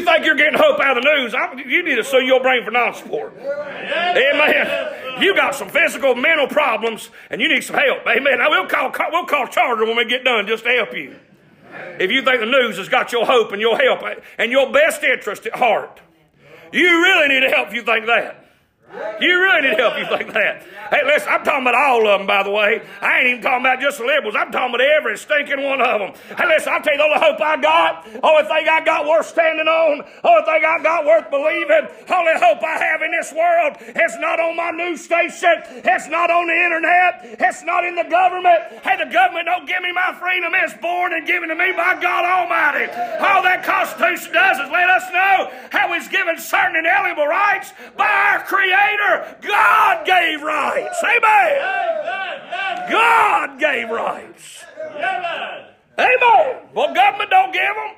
you think you're getting hope out of the news, I, you need to sue your brain for non-support. Amen. You got some physical, mental problems, and you need some help. Amen. I will call, we'll call Charter when we get done just to help you. If you think the news has got your hope and your help and your best interest at heart, you really need to help if you think that. You really need help you think that. Hey, listen, I'm talking about all of them, by the way. I ain't even talking about just the liberals. I'm talking about every stinking one of them. Hey, listen, I'll tell you the only hope I got, only thing I got worth standing on, only thing I got worth believing, only hope I have in this world is not on my news station, it's not on the internet, it's not in the government. Hey, the government don't give me my freedom. It's born and given to me by God Almighty. All that Constitution does is let us know how He's given certain inalienable rights by our Creator. Creator, God gave rights. Amen. God gave rights. Amen. Well, government don't give them.